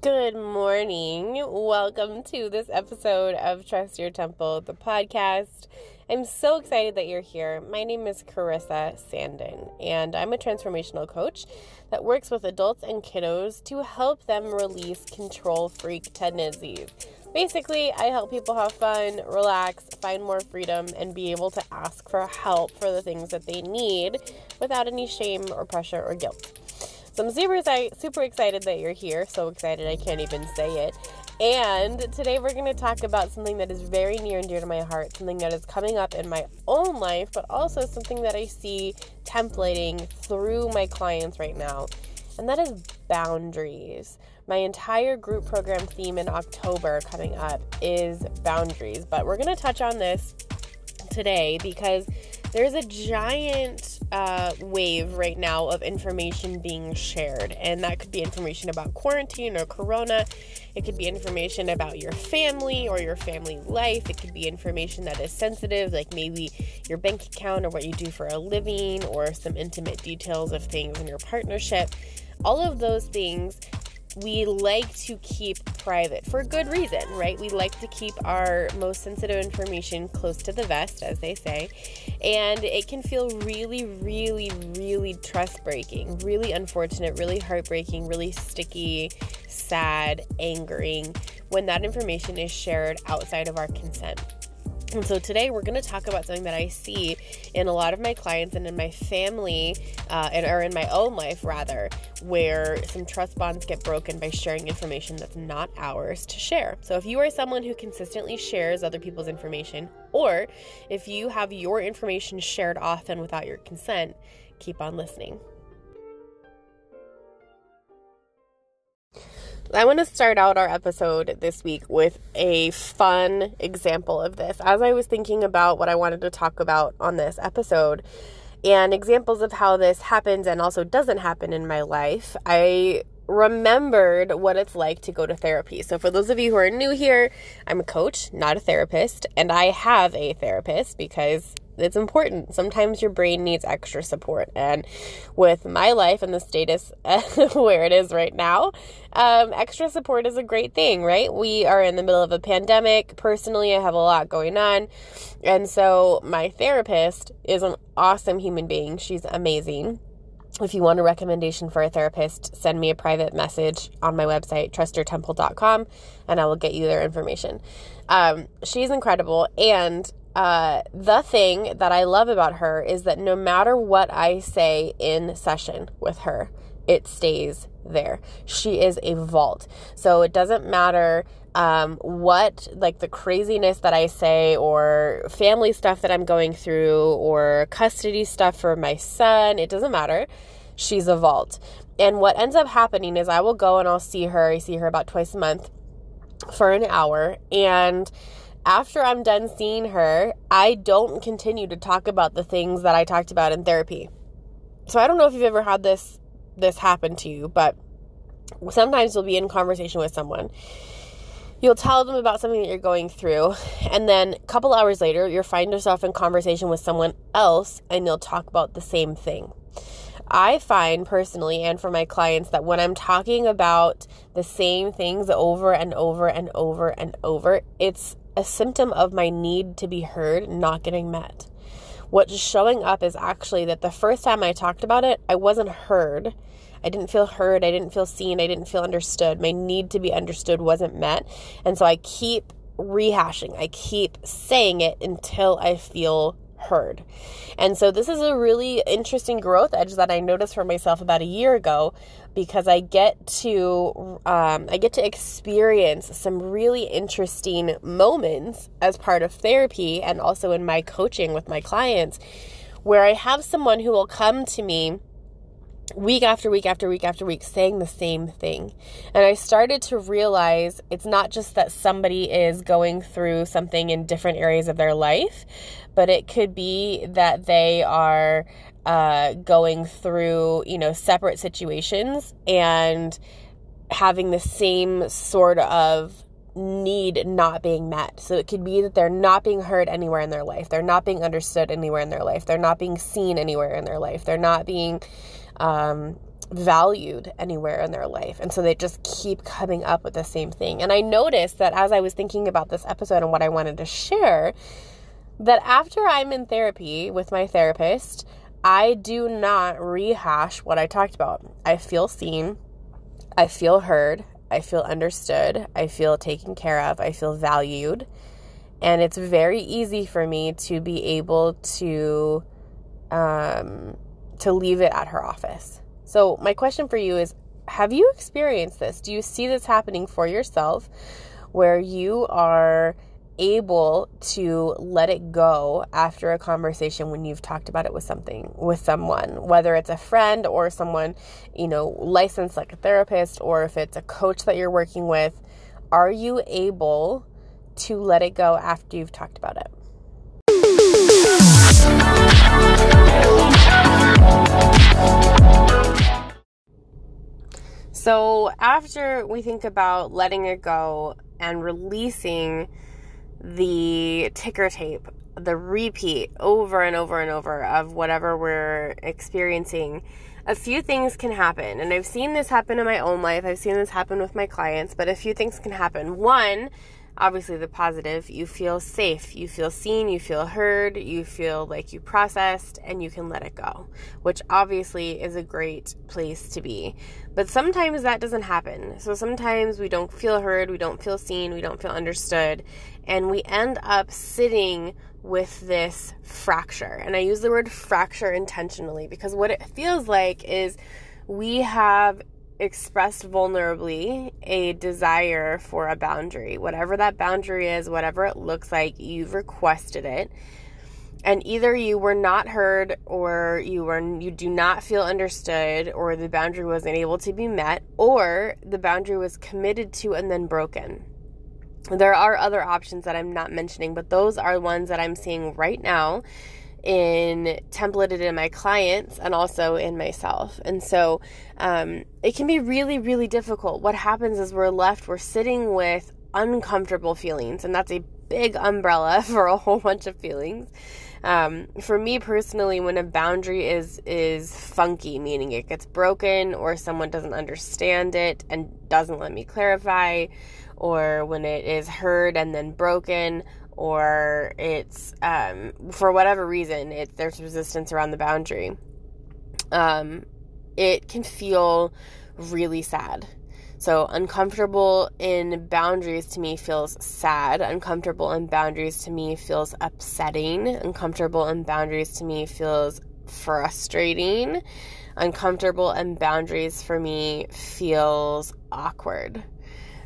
Good morning. Welcome to this episode of Trust Your Temple, the podcast. I'm so excited that you're here. My name is Carissa Sandin, and I'm a transformational coach that works with adults and kiddos to help them release control freak tendencies. Basically, I help people have fun, relax, find more freedom, and be able to ask for help for the things that they need without any shame or pressure or guilt. So I'm super super excited that you're here. So excited I can't even say it. And today we're going to talk about something that is very near and dear to my heart, something that is coming up in my own life, but also something that I see templating through my clients right now. And that is boundaries. My entire group program theme in October coming up is boundaries, but we're going to touch on this today because there's a giant uh, wave right now of information being shared, and that could be information about quarantine or corona. It could be information about your family or your family life. It could be information that is sensitive, like maybe your bank account or what you do for a living, or some intimate details of things in your partnership. All of those things we like to keep private for good reason, right? We like to keep our most sensitive information close to the vest, as they say. And it can feel really, really, really trust breaking, really unfortunate, really heartbreaking, really sticky, sad, angering when that information is shared outside of our consent. And so today we're going to talk about something that I see in a lot of my clients and in my family, uh, and or in my own life rather, where some trust bonds get broken by sharing information that's not ours to share. So if you are someone who consistently shares other people's information, or if you have your information shared often without your consent, keep on listening. I want to start out our episode this week with a fun example of this. As I was thinking about what I wanted to talk about on this episode and examples of how this happens and also doesn't happen in my life, I remembered what it's like to go to therapy. So, for those of you who are new here, I'm a coach, not a therapist, and I have a therapist because it's important. Sometimes your brain needs extra support. And with my life and the status where it is right now, um, extra support is a great thing, right? We are in the middle of a pandemic. Personally, I have a lot going on. And so my therapist is an awesome human being. She's amazing. If you want a recommendation for a therapist, send me a private message on my website, trustyourtemple.com, and I will get you their information. Um, she's incredible. And uh, the thing that I love about her is that no matter what I say in session with her, it stays there. She is a vault. So it doesn't matter um, what, like the craziness that I say, or family stuff that I'm going through, or custody stuff for my son, it doesn't matter. She's a vault. And what ends up happening is I will go and I'll see her. I see her about twice a month for an hour. And after I'm done seeing her, I don't continue to talk about the things that I talked about in therapy. So I don't know if you've ever had this this happen to you, but sometimes you'll be in conversation with someone. You'll tell them about something that you're going through, and then a couple hours later, you'll find yourself in conversation with someone else and you'll talk about the same thing. I find personally, and for my clients, that when I'm talking about the same things over and over and over and over, it's a symptom of my need to be heard not getting met. What's showing up is actually that the first time I talked about it, I wasn't heard. I didn't feel heard. I didn't feel seen. I didn't feel understood. My need to be understood wasn't met. And so I keep rehashing, I keep saying it until I feel heard. And so this is a really interesting growth edge that I noticed for myself about a year ago because I get to um, I get to experience some really interesting moments as part of therapy and also in my coaching with my clients where I have someone who will come to me week after week after week after week saying the same thing. And I started to realize it's not just that somebody is going through something in different areas of their life, but it could be that they are uh, going through, you know, separate situations and having the same sort of need not being met. So it could be that they're not being heard anywhere in their life. They're not being understood anywhere in their life. They're not being seen anywhere in their life. They're not being um, valued anywhere in their life. And so they just keep coming up with the same thing. And I noticed that as I was thinking about this episode and what I wanted to share, that after I'm in therapy with my therapist, I do not rehash what I talked about. I feel seen, I feel heard, I feel understood, I feel taken care of, I feel valued. And it's very easy for me to be able to um, to leave it at her office. So my question for you is have you experienced this? Do you see this happening for yourself where you are able to let it go after a conversation when you've talked about it with something with someone whether it's a friend or someone you know licensed like a therapist or if it's a coach that you're working with are you able to let it go after you've talked about it so after we think about letting it go and releasing the ticker tape, the repeat over and over and over of whatever we're experiencing, a few things can happen. And I've seen this happen in my own life, I've seen this happen with my clients, but a few things can happen. One, obviously the positive, you feel safe, you feel seen, you feel heard, you feel like you processed, and you can let it go, which obviously is a great place to be. But sometimes that doesn't happen. So sometimes we don't feel heard, we don't feel seen, we don't feel understood, and we end up sitting with this fracture. And I use the word fracture intentionally because what it feels like is we have expressed vulnerably a desire for a boundary. Whatever that boundary is, whatever it looks like, you've requested it. And either you were not heard or you were you do not feel understood or the boundary wasn't able to be met or the boundary was committed to and then broken. There are other options that I'm not mentioning, but those are the ones that I'm seeing right now in templated in my clients and also in myself. And so um, it can be really, really difficult. What happens is we're left, we're sitting with uncomfortable feelings, and that's a big umbrella for a whole bunch of feelings. Um, for me personally, when a boundary is is funky, meaning it gets broken or someone doesn't understand it and doesn't let me clarify, or when it is heard and then broken, or it's um, for whatever reason it, there's resistance around the boundary um, it can feel really sad. So uncomfortable in boundaries to me feels sad. Uncomfortable in boundaries to me feels upsetting. Uncomfortable in boundaries to me feels frustrating. Uncomfortable in boundaries for me feels awkward.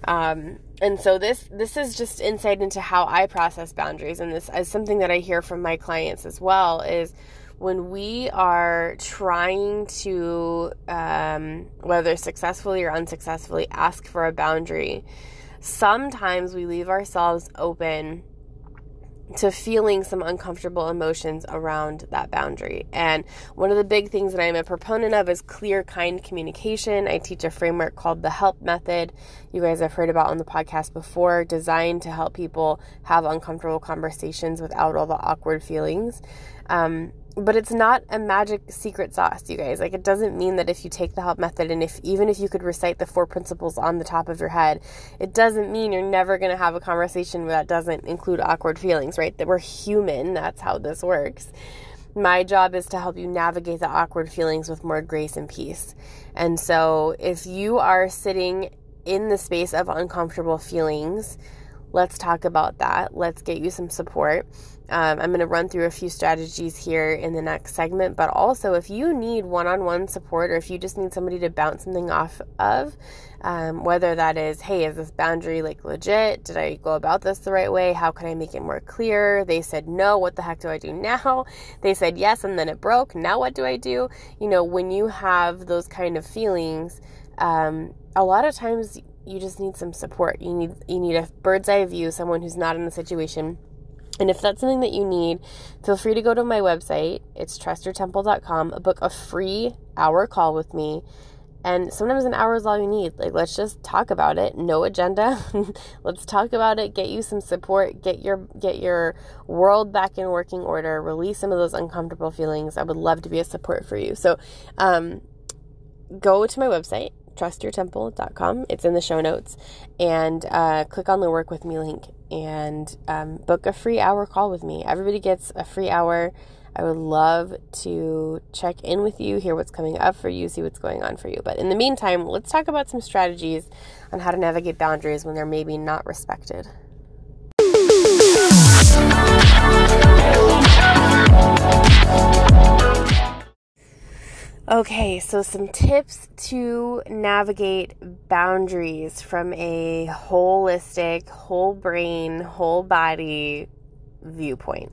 Um, and so this this is just insight into how I process boundaries, and this is something that I hear from my clients as well. Is when we are trying to, um, whether successfully or unsuccessfully, ask for a boundary, sometimes we leave ourselves open to feeling some uncomfortable emotions around that boundary. And one of the big things that I'm a proponent of is clear, kind communication. I teach a framework called the HELP method. You guys have heard about on the podcast before, designed to help people have uncomfortable conversations without all the awkward feelings. Um, but it's not a magic secret sauce you guys. Like it doesn't mean that if you take the help method and if even if you could recite the four principles on the top of your head it doesn't mean you're never going to have a conversation that doesn't include awkward feelings right? That we're human. That's how this works. My job is to help you navigate the awkward feelings with more grace and peace. And so if you are sitting in the space of uncomfortable feelings let's talk about that. Let's get you some support um, I'm going to run through a few strategies here in the next segment, but also if you need one on one support or if you just need somebody to bounce something off of, um, whether that is, hey, is this boundary like legit? Did I go about this the right way? How can I make it more clear? They said no. What the heck do I do now? They said yes, and then it broke. Now what do I do? You know, when you have those kind of feelings, um, a lot of times you just need some support. You need you need a bird's eye view, someone who's not in the situation and if that's something that you need, feel free to go to my website. It's trustyourtemple.com, book a free hour call with me. And sometimes an hour is all you need. Like, let's just talk about it. No agenda. let's talk about it. Get you some support. Get your get your world back in working order. Release some of those uncomfortable feelings. I would love to be a support for you. So, um, go to my website, trustyourtemple.com. It's in the show notes. And uh, click on the work with me link and um, book a free hour call with me. Everybody gets a free hour. I would love to check in with you, hear what's coming up for you, see what's going on for you. But in the meantime, let's talk about some strategies on how to navigate boundaries when they're maybe not respected. Okay, so some tips to navigate boundaries from a holistic, whole brain, whole body viewpoint.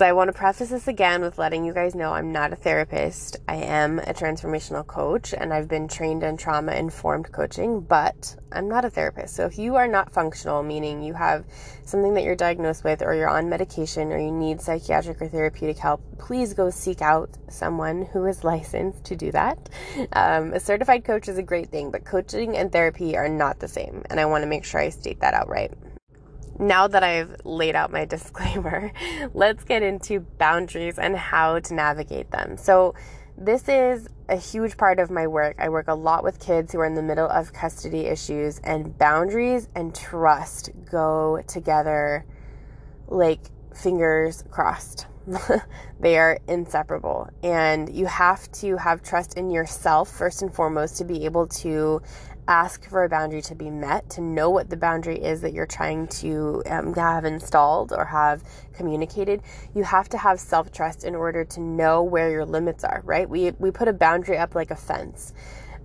So, I want to preface this again with letting you guys know I'm not a therapist. I am a transformational coach and I've been trained in trauma informed coaching, but I'm not a therapist. So, if you are not functional, meaning you have something that you're diagnosed with, or you're on medication, or you need psychiatric or therapeutic help, please go seek out someone who is licensed to do that. Um, a certified coach is a great thing, but coaching and therapy are not the same. And I want to make sure I state that outright now that I've laid out my disclaimer, let's get into boundaries and how to navigate them. So, this is a huge part of my work. I work a lot with kids who are in the middle of custody issues, and boundaries and trust go together like fingers crossed. they are inseparable. And you have to have trust in yourself, first and foremost, to be able to ask for a boundary to be met, to know what the boundary is that you're trying to um, have installed or have communicated. You have to have self trust in order to know where your limits are, right? We, we put a boundary up like a fence.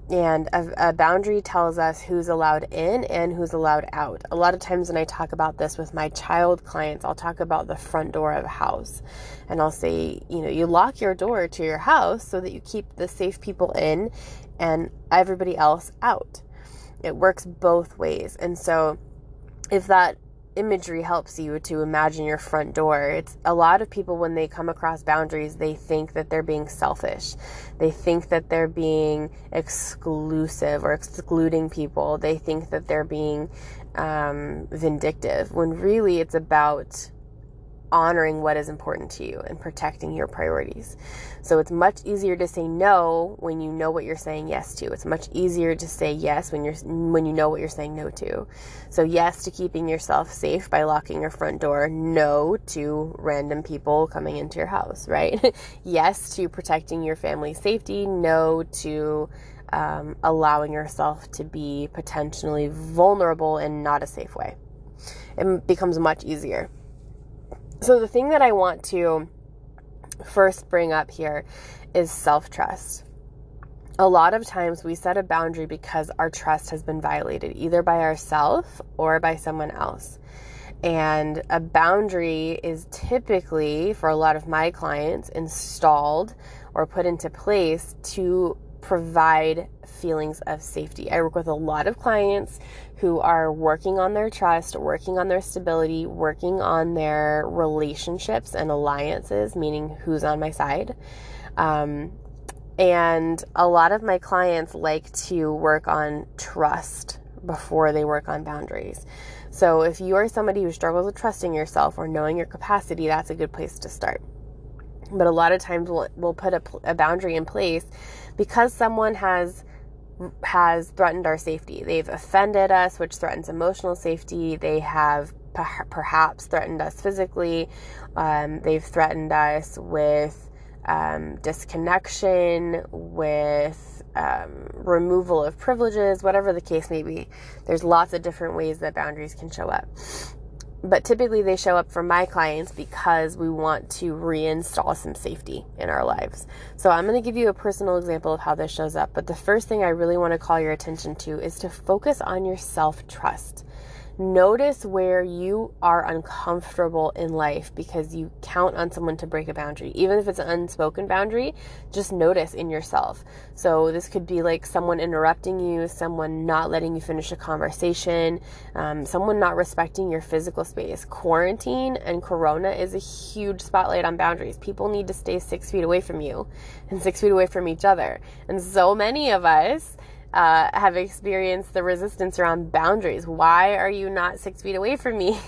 And a, a, boundary tells us who's allowed in and who's allowed out. A lot of times, when I talk about this with my child clients, I'll talk about the front door of a house. And I'll say, you know, you lock your door to your house so that you keep the safe people in and everybody else out. It works both ways. And so if that imagery helps you to imagine your front door. It's a lot of people when they come across boundaries, they think that they're being selfish. They think that they're being exclusive or excluding people. They think that they're being um, vindictive when really it's about honoring what is important to you and protecting your priorities. So it's much easier to say no when you know what you're saying yes to. It's much easier to say yes when you're when you know what you're saying no to. So yes to keeping yourself safe by locking your front door, no to random people coming into your house, right? yes to protecting your family's safety, no to um, allowing yourself to be potentially vulnerable in not a safe way. It becomes much easier. So, the thing that I want to first bring up here is self trust. A lot of times we set a boundary because our trust has been violated, either by ourselves or by someone else. And a boundary is typically, for a lot of my clients, installed or put into place to provide feelings of safety. I work with a lot of clients who are working on their trust, working on their stability, working on their relationships and alliances, meaning who's on my side. Um, and a lot of my clients like to work on trust before they work on boundaries. So if you are somebody who struggles with trusting yourself or knowing your capacity, that's a good place to start. But a lot of times we'll, we'll put a, a boundary in place because someone has has threatened our safety. They've offended us, which threatens emotional safety. They have perhaps threatened us physically. Um, they've threatened us with um, disconnection, with um, removal of privileges, whatever the case may be. There's lots of different ways that boundaries can show up but typically they show up for my clients because we want to reinstall some safety in our lives. So I'm going to give you a personal example of how this shows up. But the first thing I really want to call your attention to is to focus on your self trust. Notice where you are uncomfortable in life because you count on someone to break a boundary. Even if it's an unspoken boundary, just notice in yourself. So, this could be like someone interrupting you, someone not letting you finish a conversation, um, someone not respecting your physical space. Quarantine and corona is a huge spotlight on boundaries. People need to stay six feet away from you and six feet away from each other. And so many of us uh, have experienced the resistance around boundaries. Why are you not six feet away from me?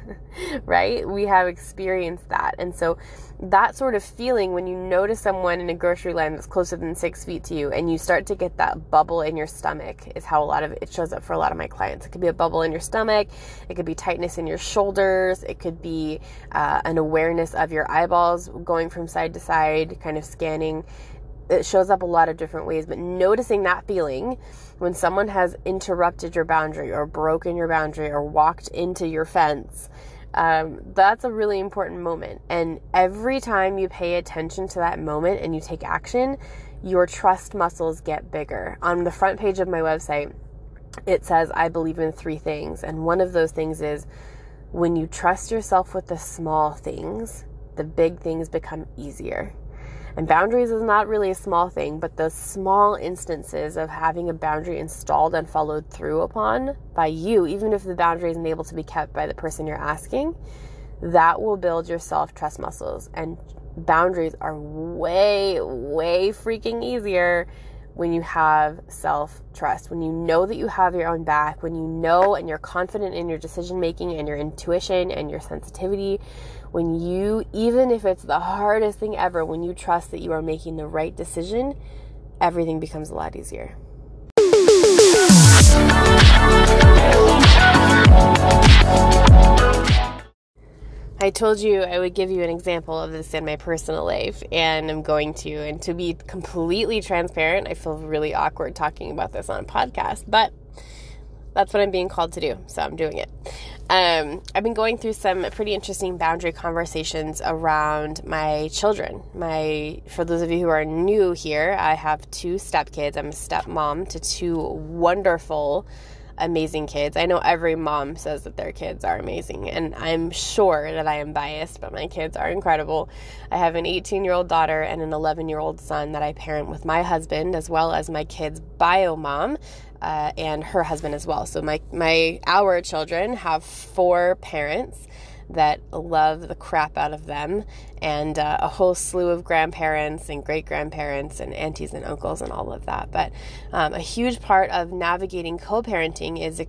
right? We have experienced that. And so that sort of feeling when you notice someone in a grocery line that's closer than six feet to you and you start to get that bubble in your stomach is how a lot of it shows up for a lot of my clients. It could be a bubble in your stomach, it could be tightness in your shoulders, it could be uh, an awareness of your eyeballs going from side to side, kind of scanning it shows up a lot of different ways, but noticing that feeling when someone has interrupted your boundary or broken your boundary or walked into your fence, um, that's a really important moment. And every time you pay attention to that moment and you take action, your trust muscles get bigger. On the front page of my website, it says, I believe in three things. And one of those things is when you trust yourself with the small things, the big things become easier. And boundaries is not really a small thing, but the small instances of having a boundary installed and followed through upon by you, even if the boundary isn't able to be kept by the person you're asking, that will build your self trust muscles. And boundaries are way, way freaking easier when you have self trust, when you know that you have your own back, when you know and you're confident in your decision making and your intuition and your sensitivity, when you, even if it's the hardest thing ever, when you trust that you are making the right decision, everything becomes a lot easier. I told you I would give you an example of this in my personal life, and I'm going to. And to be completely transparent, I feel really awkward talking about this on a podcast, but that's what I'm being called to do, so I'm doing it. Um, I've been going through some pretty interesting boundary conversations around my children. My, for those of you who are new here, I have two stepkids. I'm a stepmom to two wonderful, amazing kids. I know every mom says that their kids are amazing, and I'm sure that I am biased, but my kids are incredible. I have an 18 year old daughter and an 11 year old son that I parent with my husband, as well as my kids' bio mom uh, and her husband as well. So my my our children have four parents that love the crap out of them, and uh, a whole slew of grandparents and great grandparents and aunties and uncles and all of that. But um, a huge part of navigating co parenting is.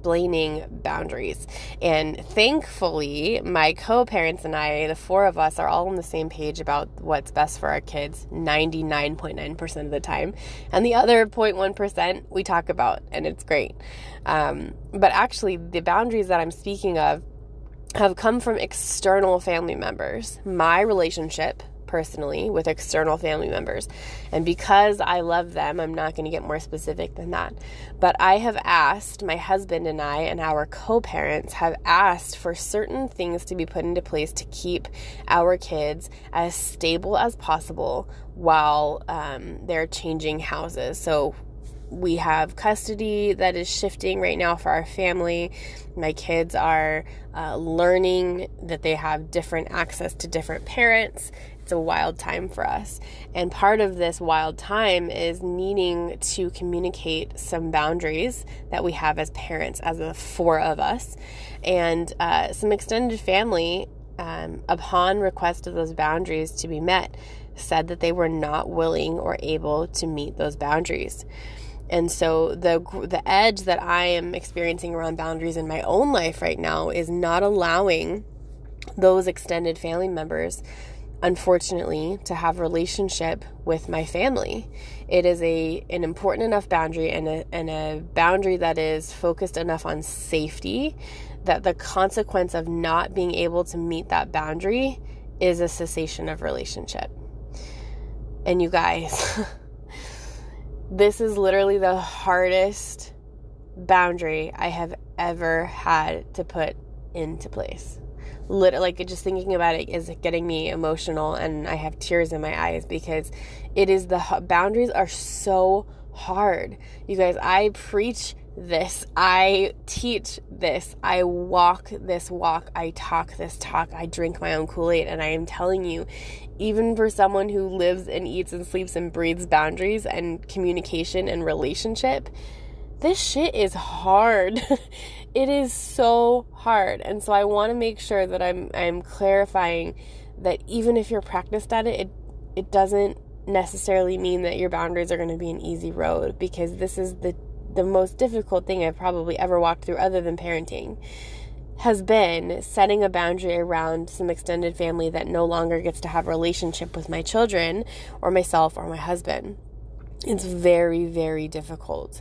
Explaining boundaries. And thankfully, my co parents and I, the four of us, are all on the same page about what's best for our kids 99.9% of the time. And the other 0.1% we talk about, and it's great. Um, but actually, the boundaries that I'm speaking of have come from external family members. My relationship personally with external family members. And because I love them, I'm not going to get more specific than that. But I have asked, my husband and I, and our co parents have asked for certain things to be put into place to keep our kids as stable as possible while um, they're changing houses. So we have custody that is shifting right now for our family. My kids are uh, learning that they have different access to different parents it's a wild time for us. And part of this wild time is needing to communicate some boundaries that we have as parents, as the four of us, and uh, some extended family, um, upon request of those boundaries to be met, said that they were not willing or able to meet those boundaries. And so the the edge that I am experiencing around boundaries in my own life right now is not allowing those extended family members unfortunately to have relationship with my family. It is a an important enough boundary and a, and a boundary that is focused enough on safety that the consequence of not being able to meet that boundary is a cessation of relationship. And you guys this is literally the hardest boundary i have ever had to put into place lit like just thinking about it is getting me emotional and I have tears in my eyes because it is the boundaries are so hard. You guys, I preach this. I teach this. I walk this walk. I talk this talk. I drink my own Kool Aid. And I am telling you, even for someone who lives and eats and sleeps and breathes boundaries and communication and relationship, this shit is hard. it is so hard. And so I want to make sure that I'm I'm clarifying that even if you're practiced at it, it it doesn't necessarily mean that your boundaries are going to be an easy road because this is the the most difficult thing I've probably ever walked through other than parenting has been setting a boundary around some extended family that no longer gets to have a relationship with my children or myself or my husband. It's very, very difficult.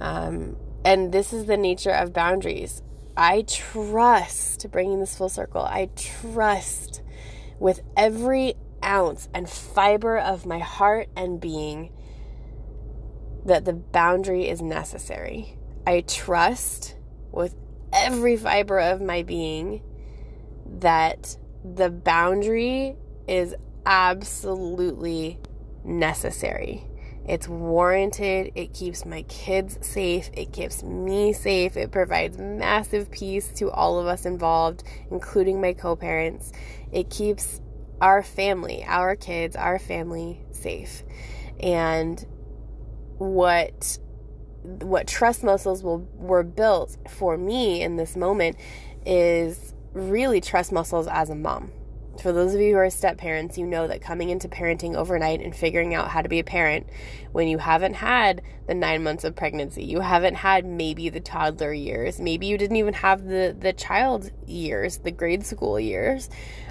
Um, and this is the nature of boundaries. I trust, bringing this full circle, I trust with every ounce and fiber of my heart and being that the boundary is necessary. I trust with every fiber of my being that the boundary is absolutely necessary. It's warranted. It keeps my kids safe. It keeps me safe. It provides massive peace to all of us involved, including my co parents. It keeps our family, our kids, our family safe. And what what trust muscles will, were built for me in this moment is really trust muscles as a mom. For those of you who are step parents, you know that coming into parenting overnight and figuring out how to be a parent when you haven't had the nine months of pregnancy, you haven't had maybe the toddler years, maybe you didn't even have the, the child years, the grade school years,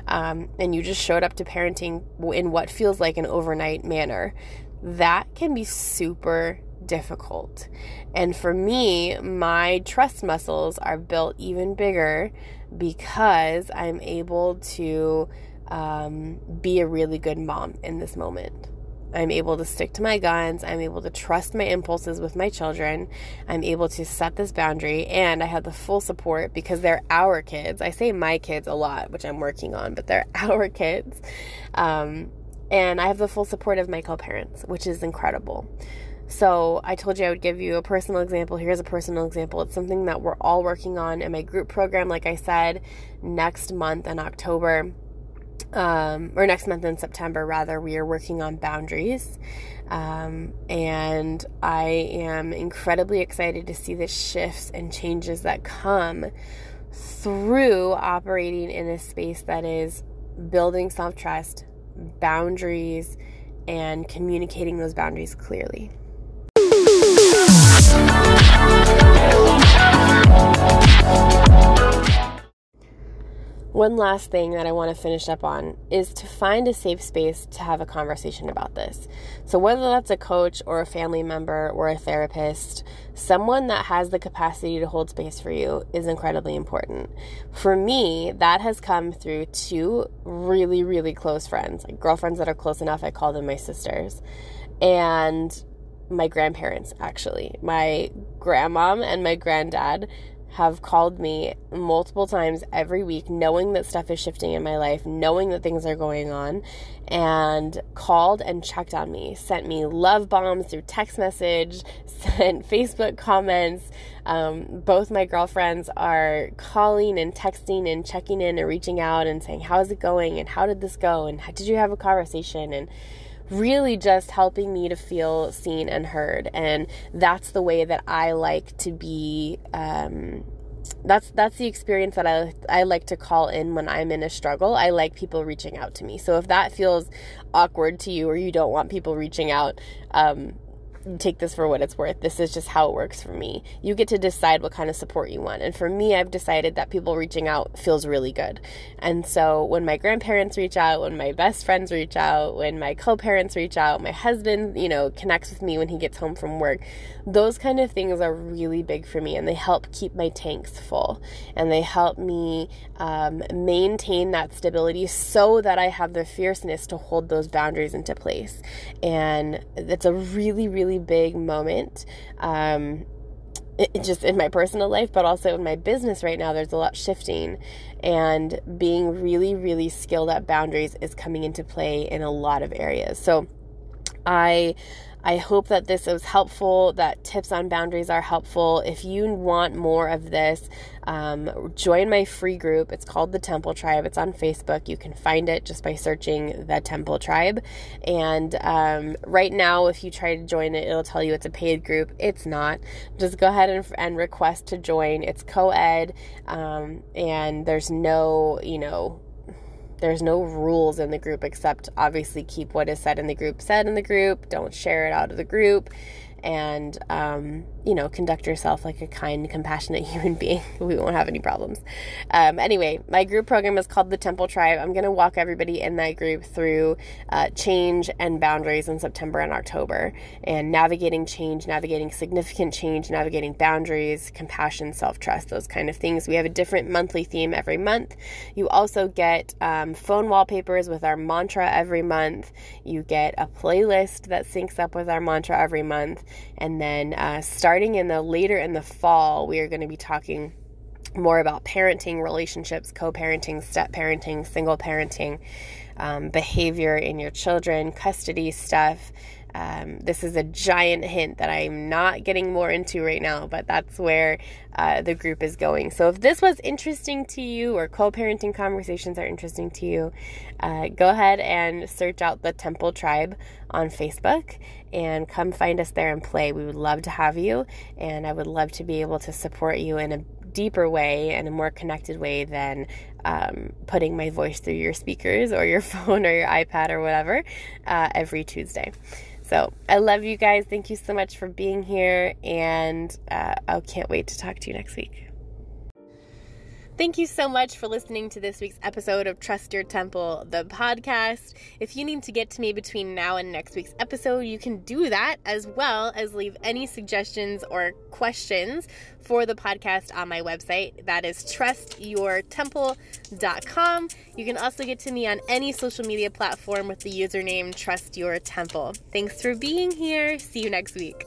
um, and you just showed up to parenting in what feels like an overnight manner. That can be super difficult. And for me, my trust muscles are built even bigger because I'm able to um, be a really good mom in this moment. I'm able to stick to my guns. I'm able to trust my impulses with my children. I'm able to set this boundary, and I have the full support because they're our kids. I say my kids a lot, which I'm working on, but they're our kids. Um, and I have the full support of my co parents, which is incredible. So I told you I would give you a personal example. Here's a personal example. It's something that we're all working on in my group program, like I said, next month in October. Um, or next month in September, rather, we are working on boundaries. Um, and I am incredibly excited to see the shifts and changes that come through operating in a space that is building self trust, boundaries, and communicating those boundaries clearly. One last thing that I want to finish up on is to find a safe space to have a conversation about this. So, whether that's a coach or a family member or a therapist, someone that has the capacity to hold space for you is incredibly important. For me, that has come through two really, really close friends, like girlfriends that are close enough, I call them my sisters. And my grandparents actually. My grandmom and my granddad have called me multiple times every week, knowing that stuff is shifting in my life, knowing that things are going on, and called and checked on me, sent me love bombs through text message, sent Facebook comments. Um, both my girlfriends are calling and texting and checking in and reaching out and saying, How's it going? And how did this go? And did you have a conversation? And really just helping me to feel seen and heard. And that's the way that I like to be. Um, that's that's the experience that I I like to call in when I'm in a struggle. I like people reaching out to me. So if that feels awkward to you or you don't want people reaching out, um, take this for what it's worth. This is just how it works for me. You get to decide what kind of support you want. And for me, I've decided that people reaching out feels really good. And so when my grandparents reach out, when my best friends reach out, when my co parents reach out, my husband, you know, connects with me when he gets home from work, those kind of things are really big for me and they help keep my tanks full and they help me um, maintain that stability so that I have the fierceness to hold those boundaries into place. And it's a really, really big moment. Um, it, just in my personal life, but also in my business right now, there's a lot shifting, and being really, really skilled at boundaries is coming into play in a lot of areas. So, I I hope that this was helpful, that tips on boundaries are helpful. If you want more of this, um, join my free group. It's called The Temple Tribe. It's on Facebook. You can find it just by searching The Temple Tribe. And um, right now, if you try to join it, it'll tell you it's a paid group. It's not. Just go ahead and, and request to join. It's co ed, um, and there's no, you know, there's no rules in the group except obviously keep what is said in the group said in the group. Don't share it out of the group and um, you know conduct yourself like a kind compassionate human being we won't have any problems. Um, anyway my group program is called the temple tribe. I'm going to walk everybody in that group through uh, change and boundaries in september and october and navigating change navigating significant change navigating boundaries compassion self-trust those kind of things. We have a different monthly theme every month. You also get um, phone wallpapers with our mantra every month. You get a playlist that syncs up with our mantra every month and then uh, starting in the later in the fall, we are going to be talking more about parenting, relationships, co parenting, step parenting, single parenting, um, behavior in your children, custody stuff. Um, this is a giant hint that I'm not getting more into right now, but that's where uh, the group is going. So if this was interesting to you or co parenting conversations are interesting to you, uh, go ahead and search out the Temple Tribe on Facebook and come find us there and play. We would love to have you, and I would love to be able to support you in a deeper way and a more connected way than um, putting my voice through your speakers or your phone or your iPad or whatever uh, every Tuesday. So I love you guys. Thank you so much for being here, and uh, I can't wait to talk to you next week. Thank you so much for listening to this week's episode of Trust Your Temple, the podcast. If you need to get to me between now and next week's episode, you can do that as well as leave any suggestions or questions for the podcast on my website. That is trustyourtemple.com. You can also get to me on any social media platform with the username Trust Your Temple. Thanks for being here. See you next week.